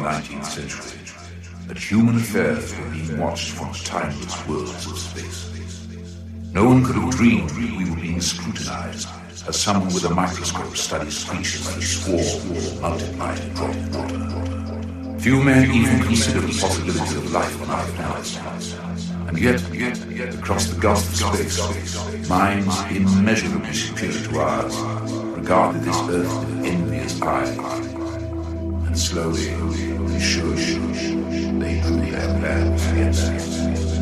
19th century that human affairs were being watched from timeless worlds of space. No one could have dreamed we were being scrutinized as someone with a microscope studies species that swarm, multiply, and drop water. Few men even considered the possibility of life on other planets. And yet, yet, across the gulf of space, minds immeasurably superior to ours regarded this earth with envious eyes. Slowly, surely, they drew their plans against us.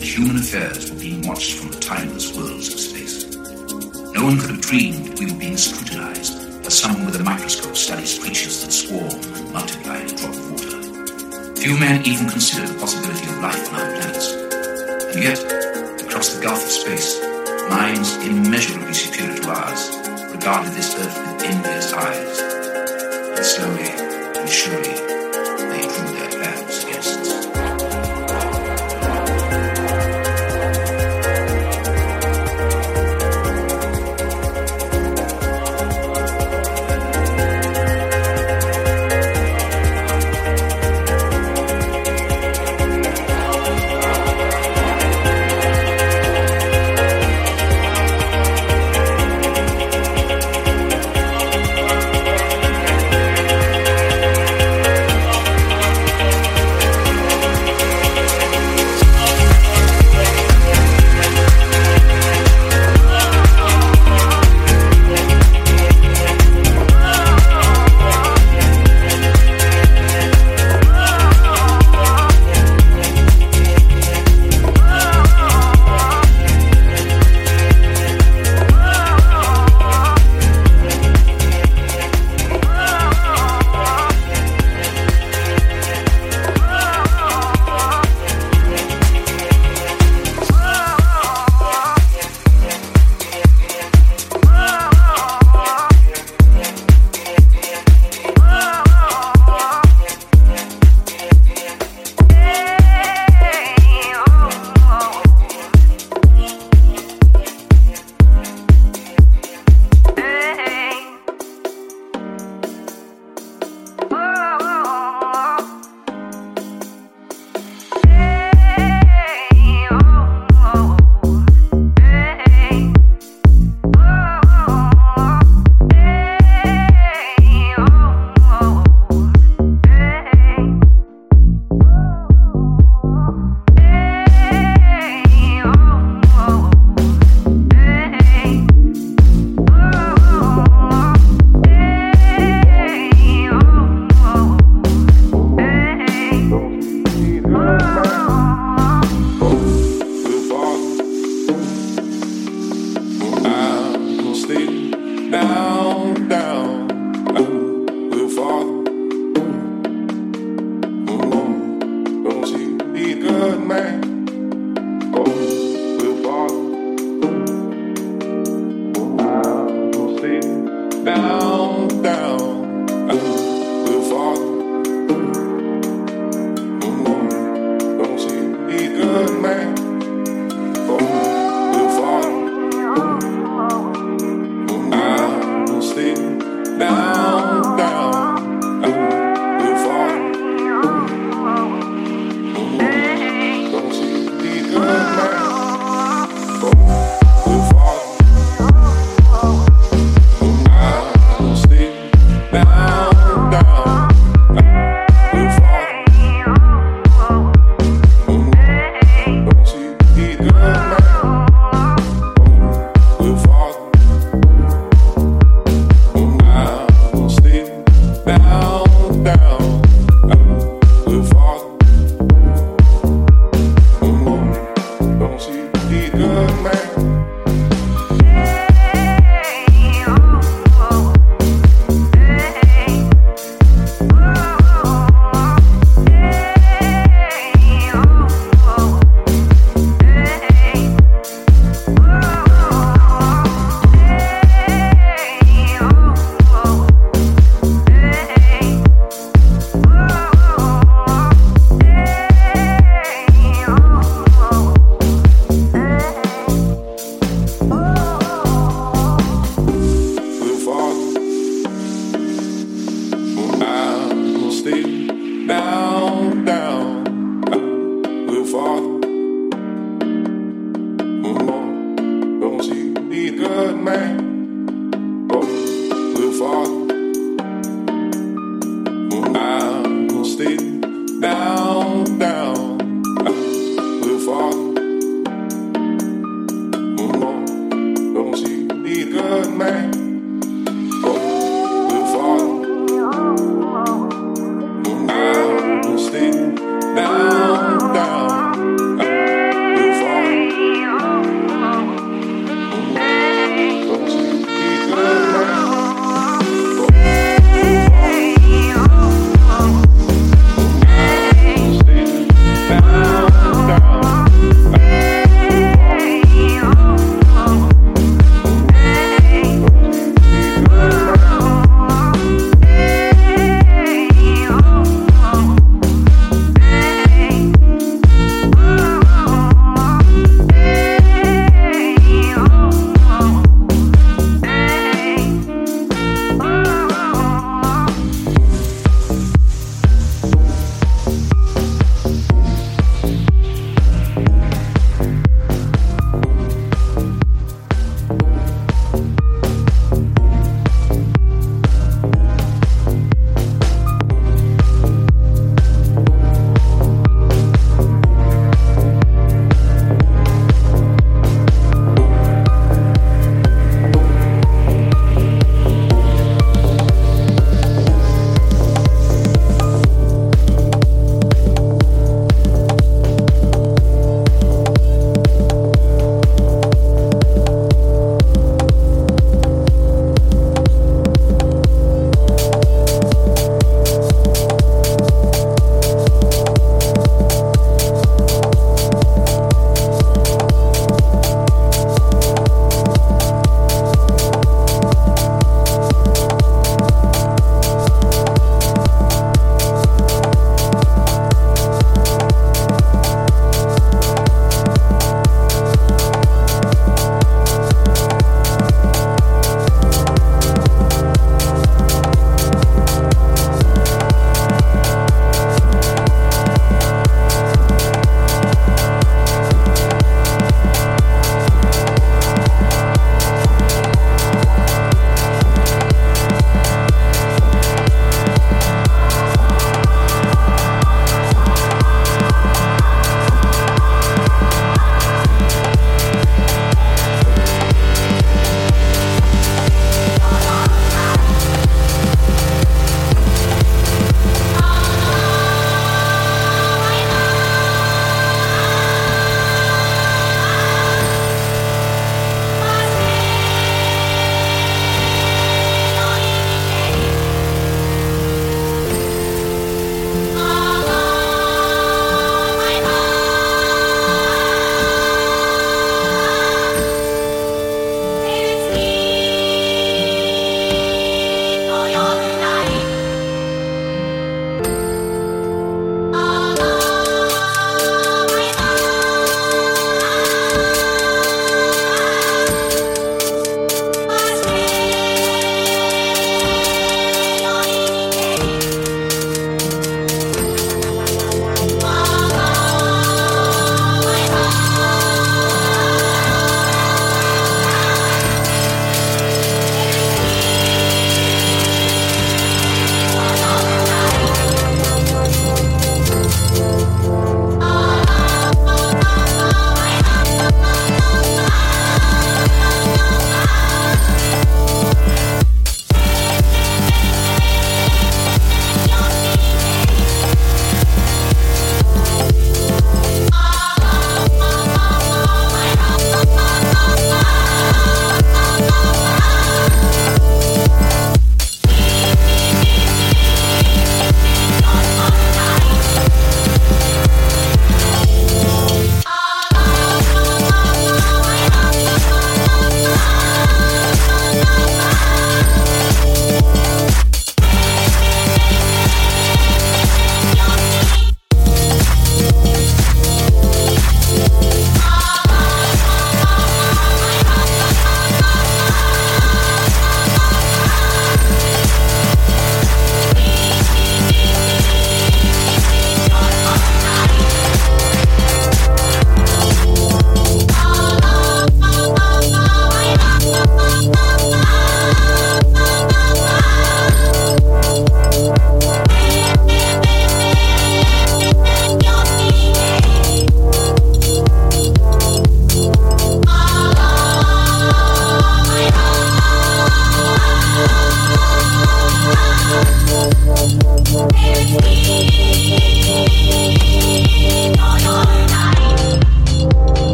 That human affairs were being watched from the timeless worlds of space. No one could have dreamed we were being scrutinized as someone with a microscope studies creatures that swarm and multiply in a drop of water. Few men even considered the possibility of life on other planets. And yet, across the gulf of space, minds immeasurably superior to ours regarded this earth with envious eyes. And slowly and surely,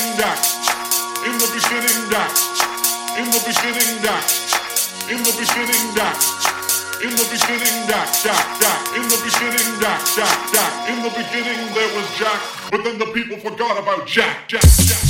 beginning, Jack. In the beginning, Jack. In the beginning, Jack. In the beginning, Jack. In the beginning, Jack, Jack, Jack. In the beginning, Jack, Jack, Jack. In the beginning, there was Jack, but then the people forgot about Jack, Jack, Jack.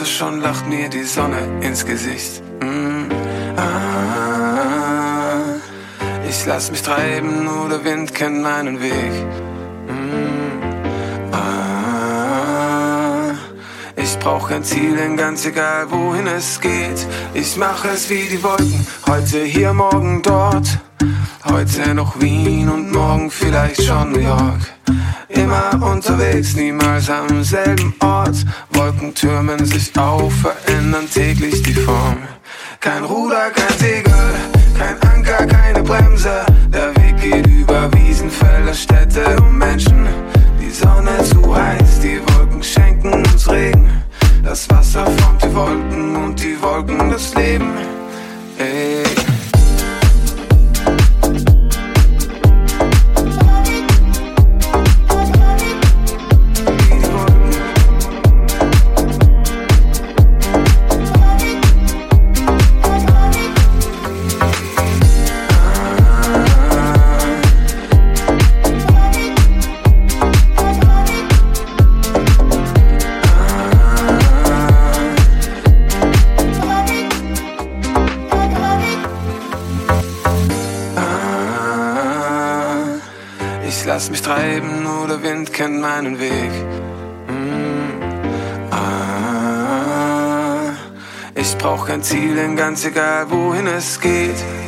heute schon lacht mir die Sonne ins Gesicht. Mm, ah, ich lass mich treiben, nur der Wind kennt meinen Weg. Mm, ah, ich brauch kein Ziel, denn ganz egal wohin es geht. Ich mache es wie die Wolken, heute hier, morgen dort. Heute noch Wien und morgen vielleicht schon New York unterwegs, niemals am selben Ort. Wolken türmen sich auf, verändern täglich die Form. Kein Ruder, kein Segel, kein Anker, keine Bremse. ganz egal, wohin es geht.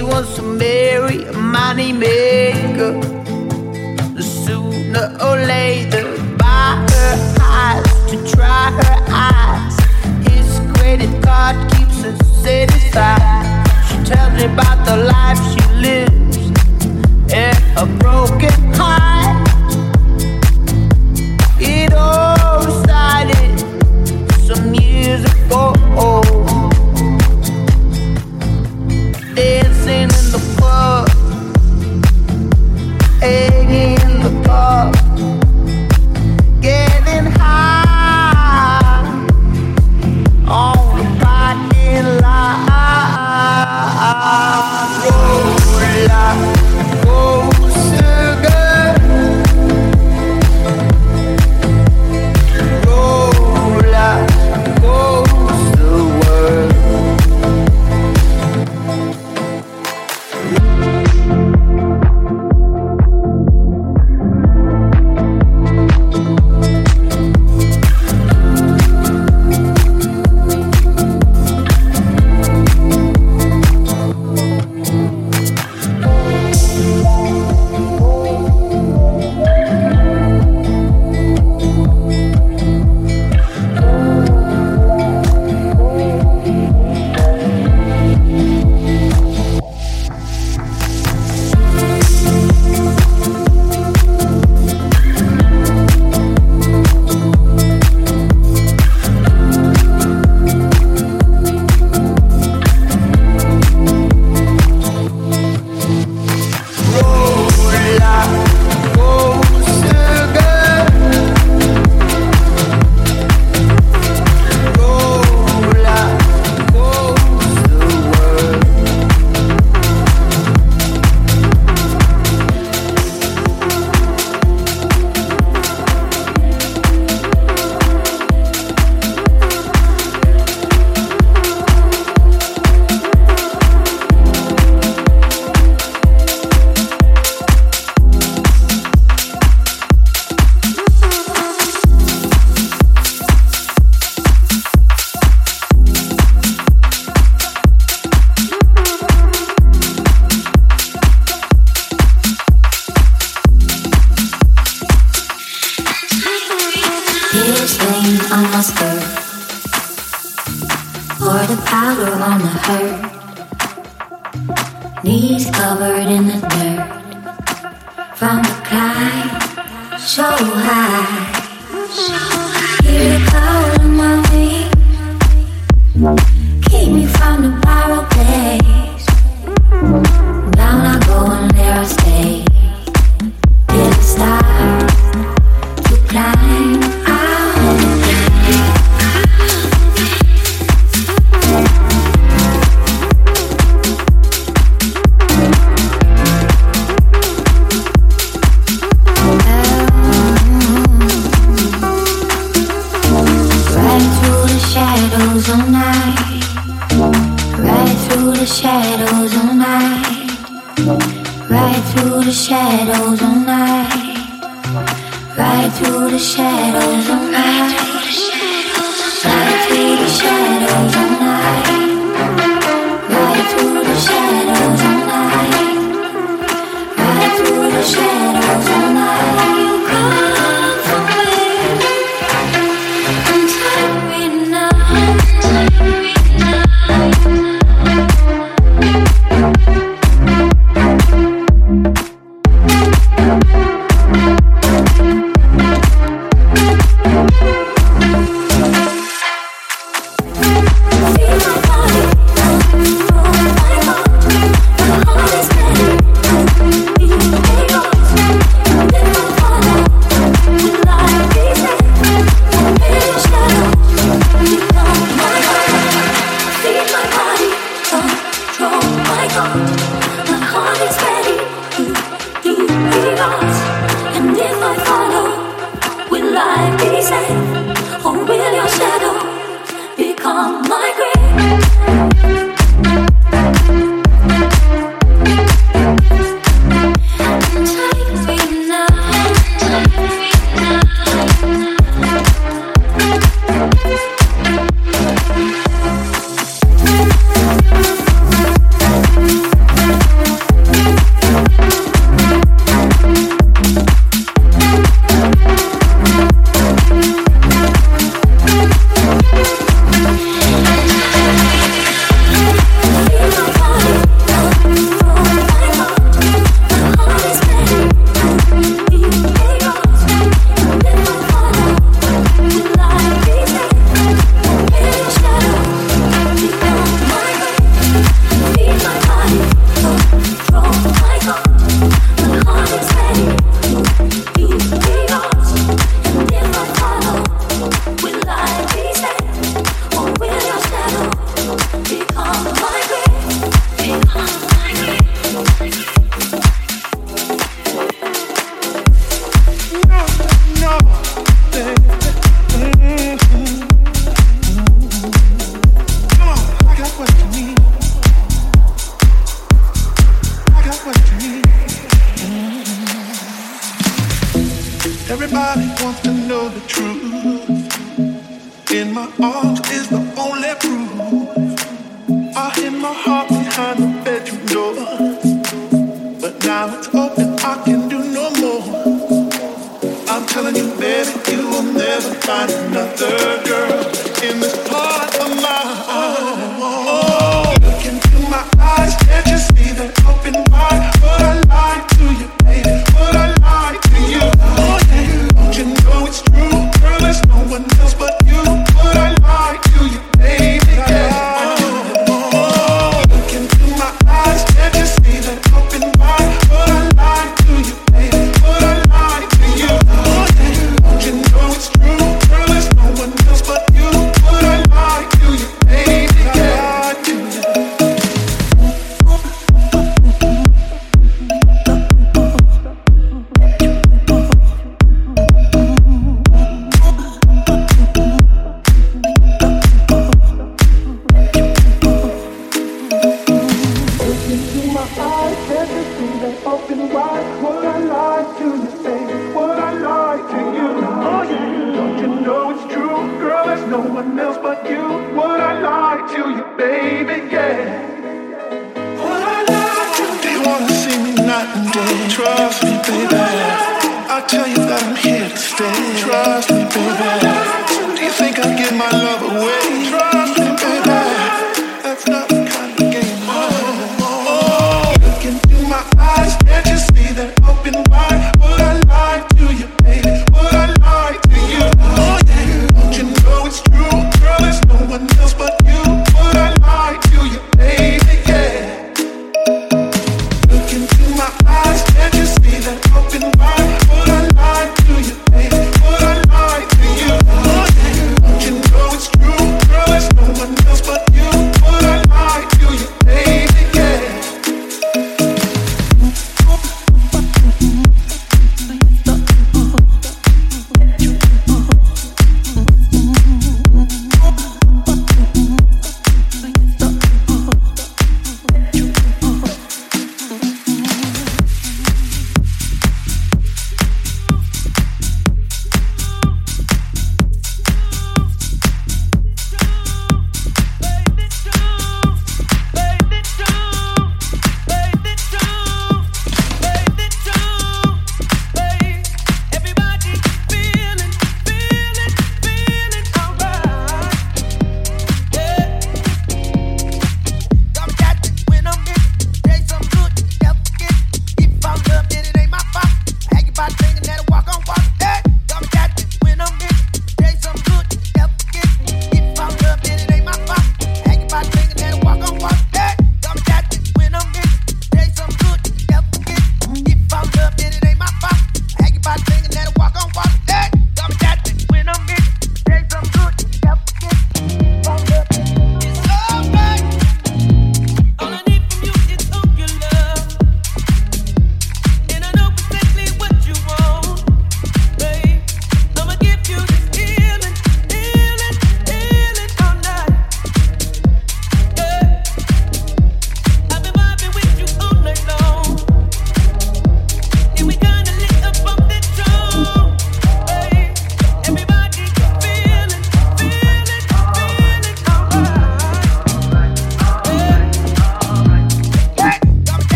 she wants to marry a money maker. The sooner or later, buy her eyes to try her eyes. His credit card keeps her satisfied. She tells me about the life she lives and a broken heart. It all started some years ago.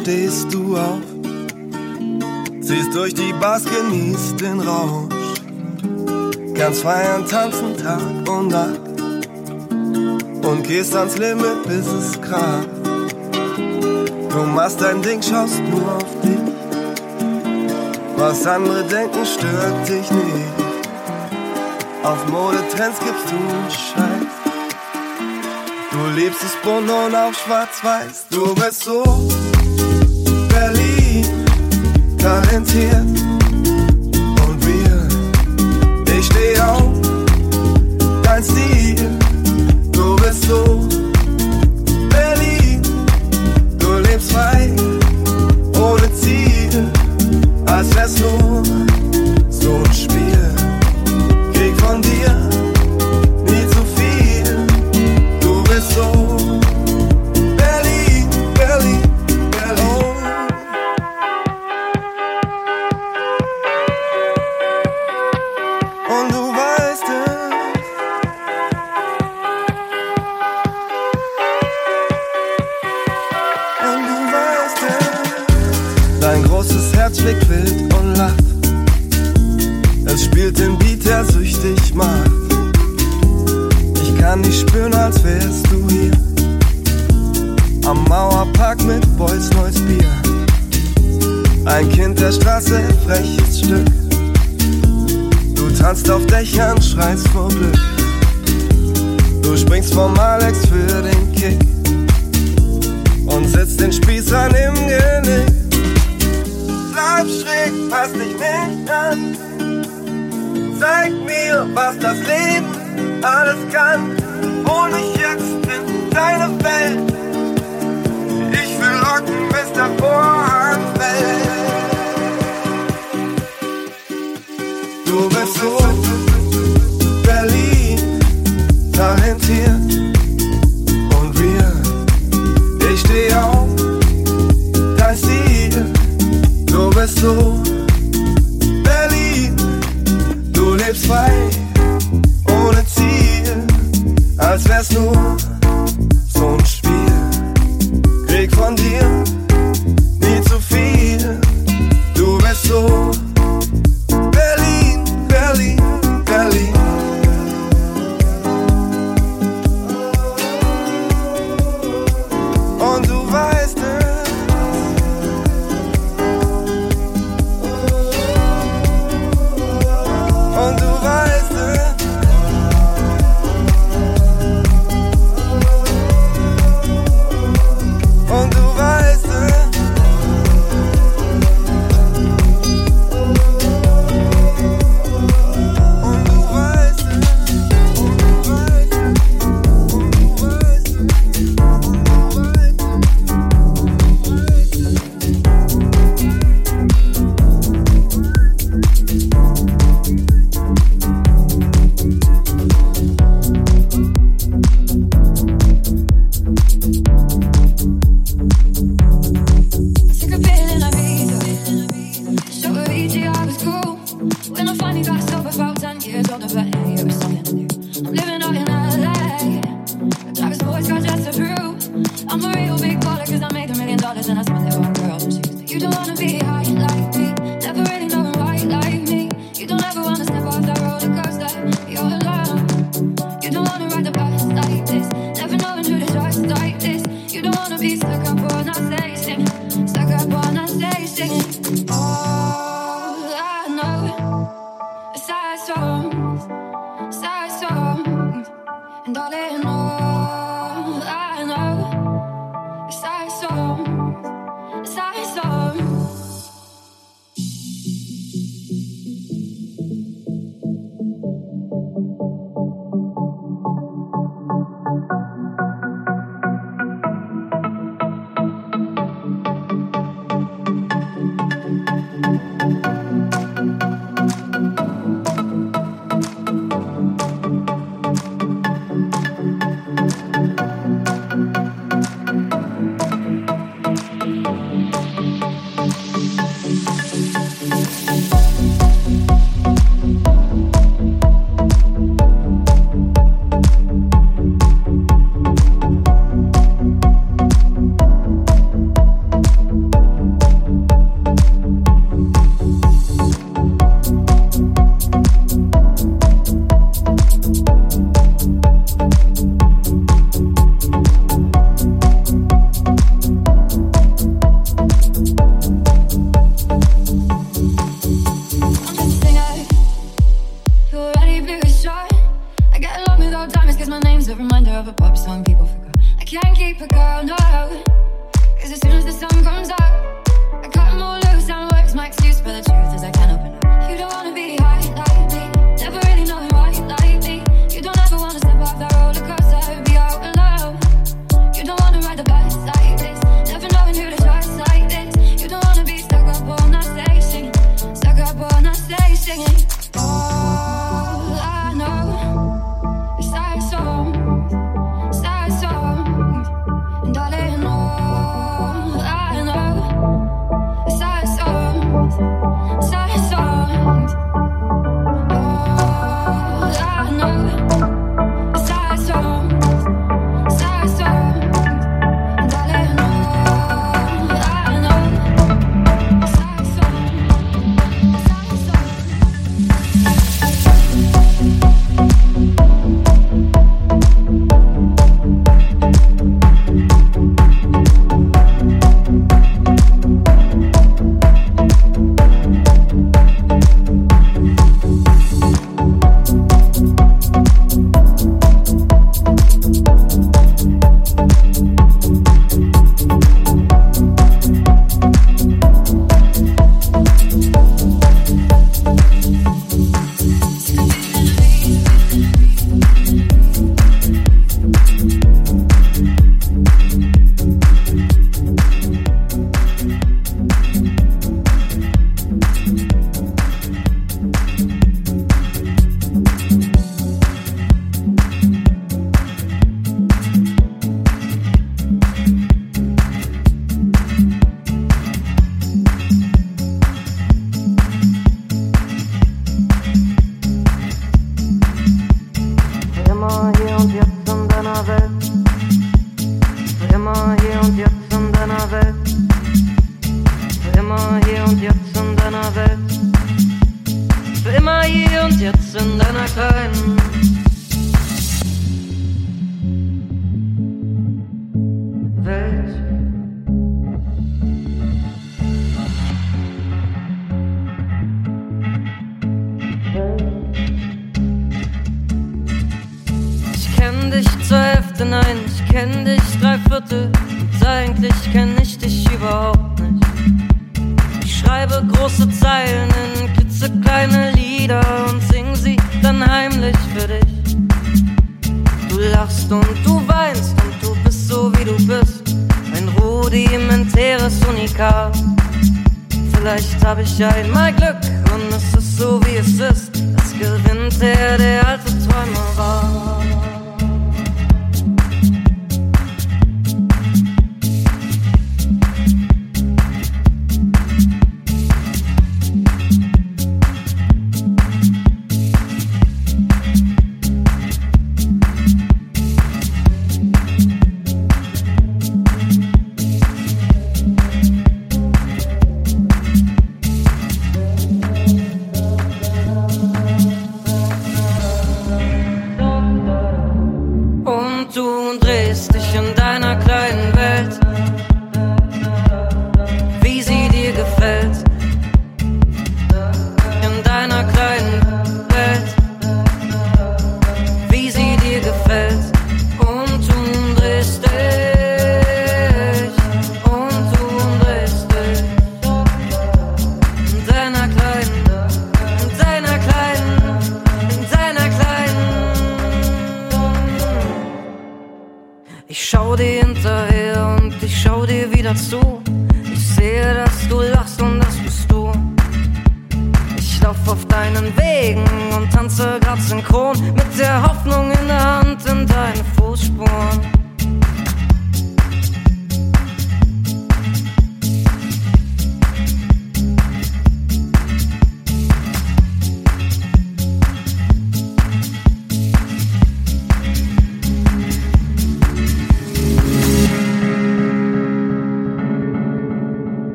Stehst du auf, ziehst durch die Bars, genießt den Rausch, kannst feiern, tanzen Tag und Nacht und gehst ans Limit, bis es kracht. Du machst dein Ding, schaust nur auf dich, was andere denken stört dich nicht. Auf Modetrends gibst du Scheiß. Du lebst es bunt und auch schwarz-weiß. Du bist so talentiert.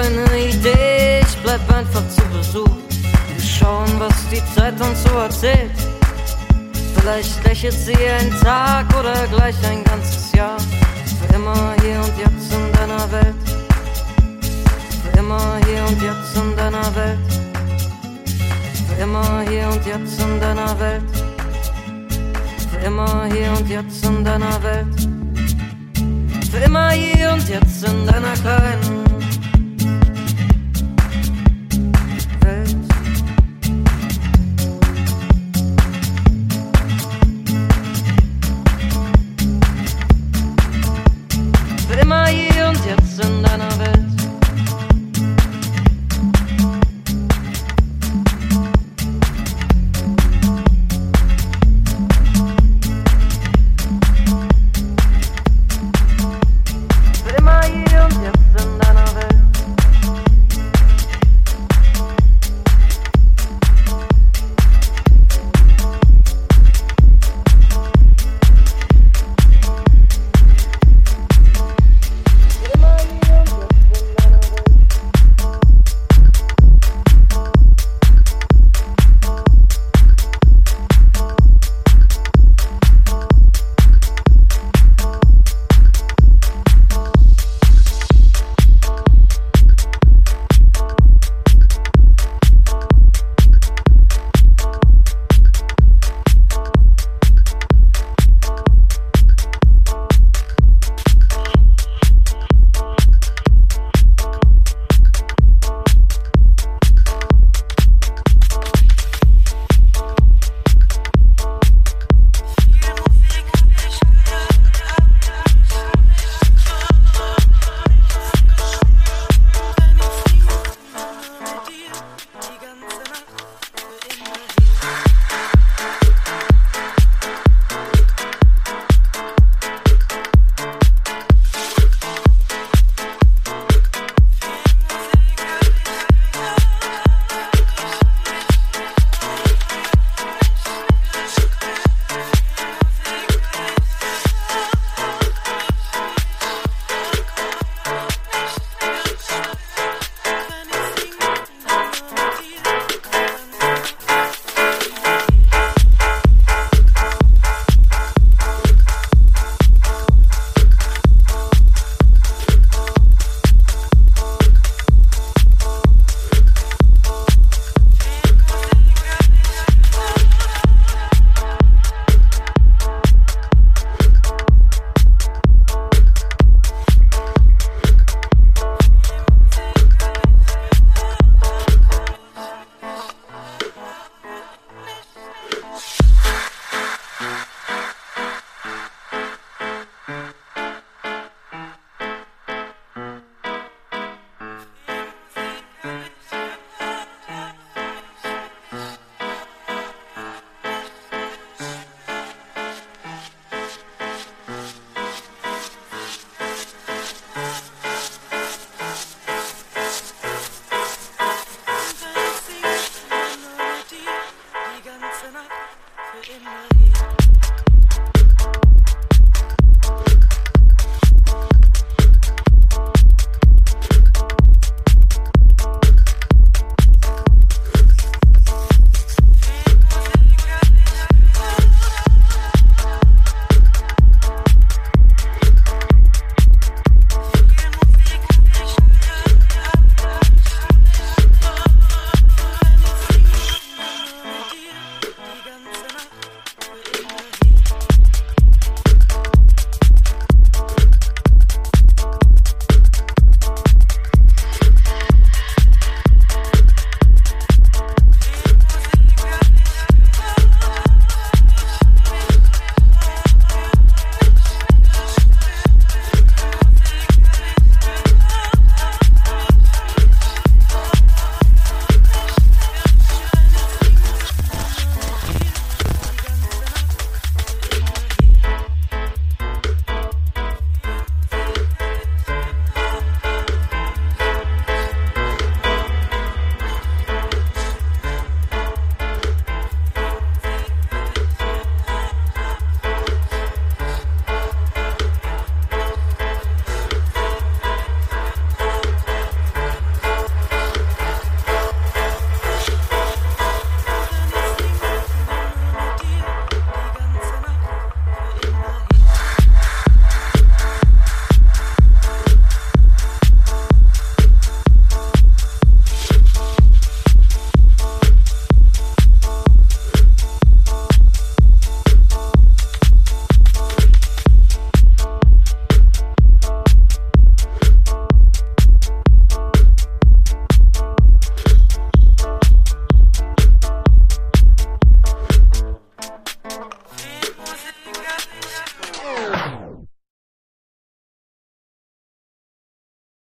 eine Idee, ich bleib einfach zu Besuch. Wir schauen, was die Zeit uns so erzählt. Vielleicht lächelt sie einen Tag oder gleich ein ganzes Jahr. Für immer hier und jetzt in deiner Welt. Für immer hier und jetzt in deiner Welt. Für immer hier und jetzt in deiner Welt. Für immer hier und jetzt in deiner Welt. Für immer hier und jetzt in deiner kleinen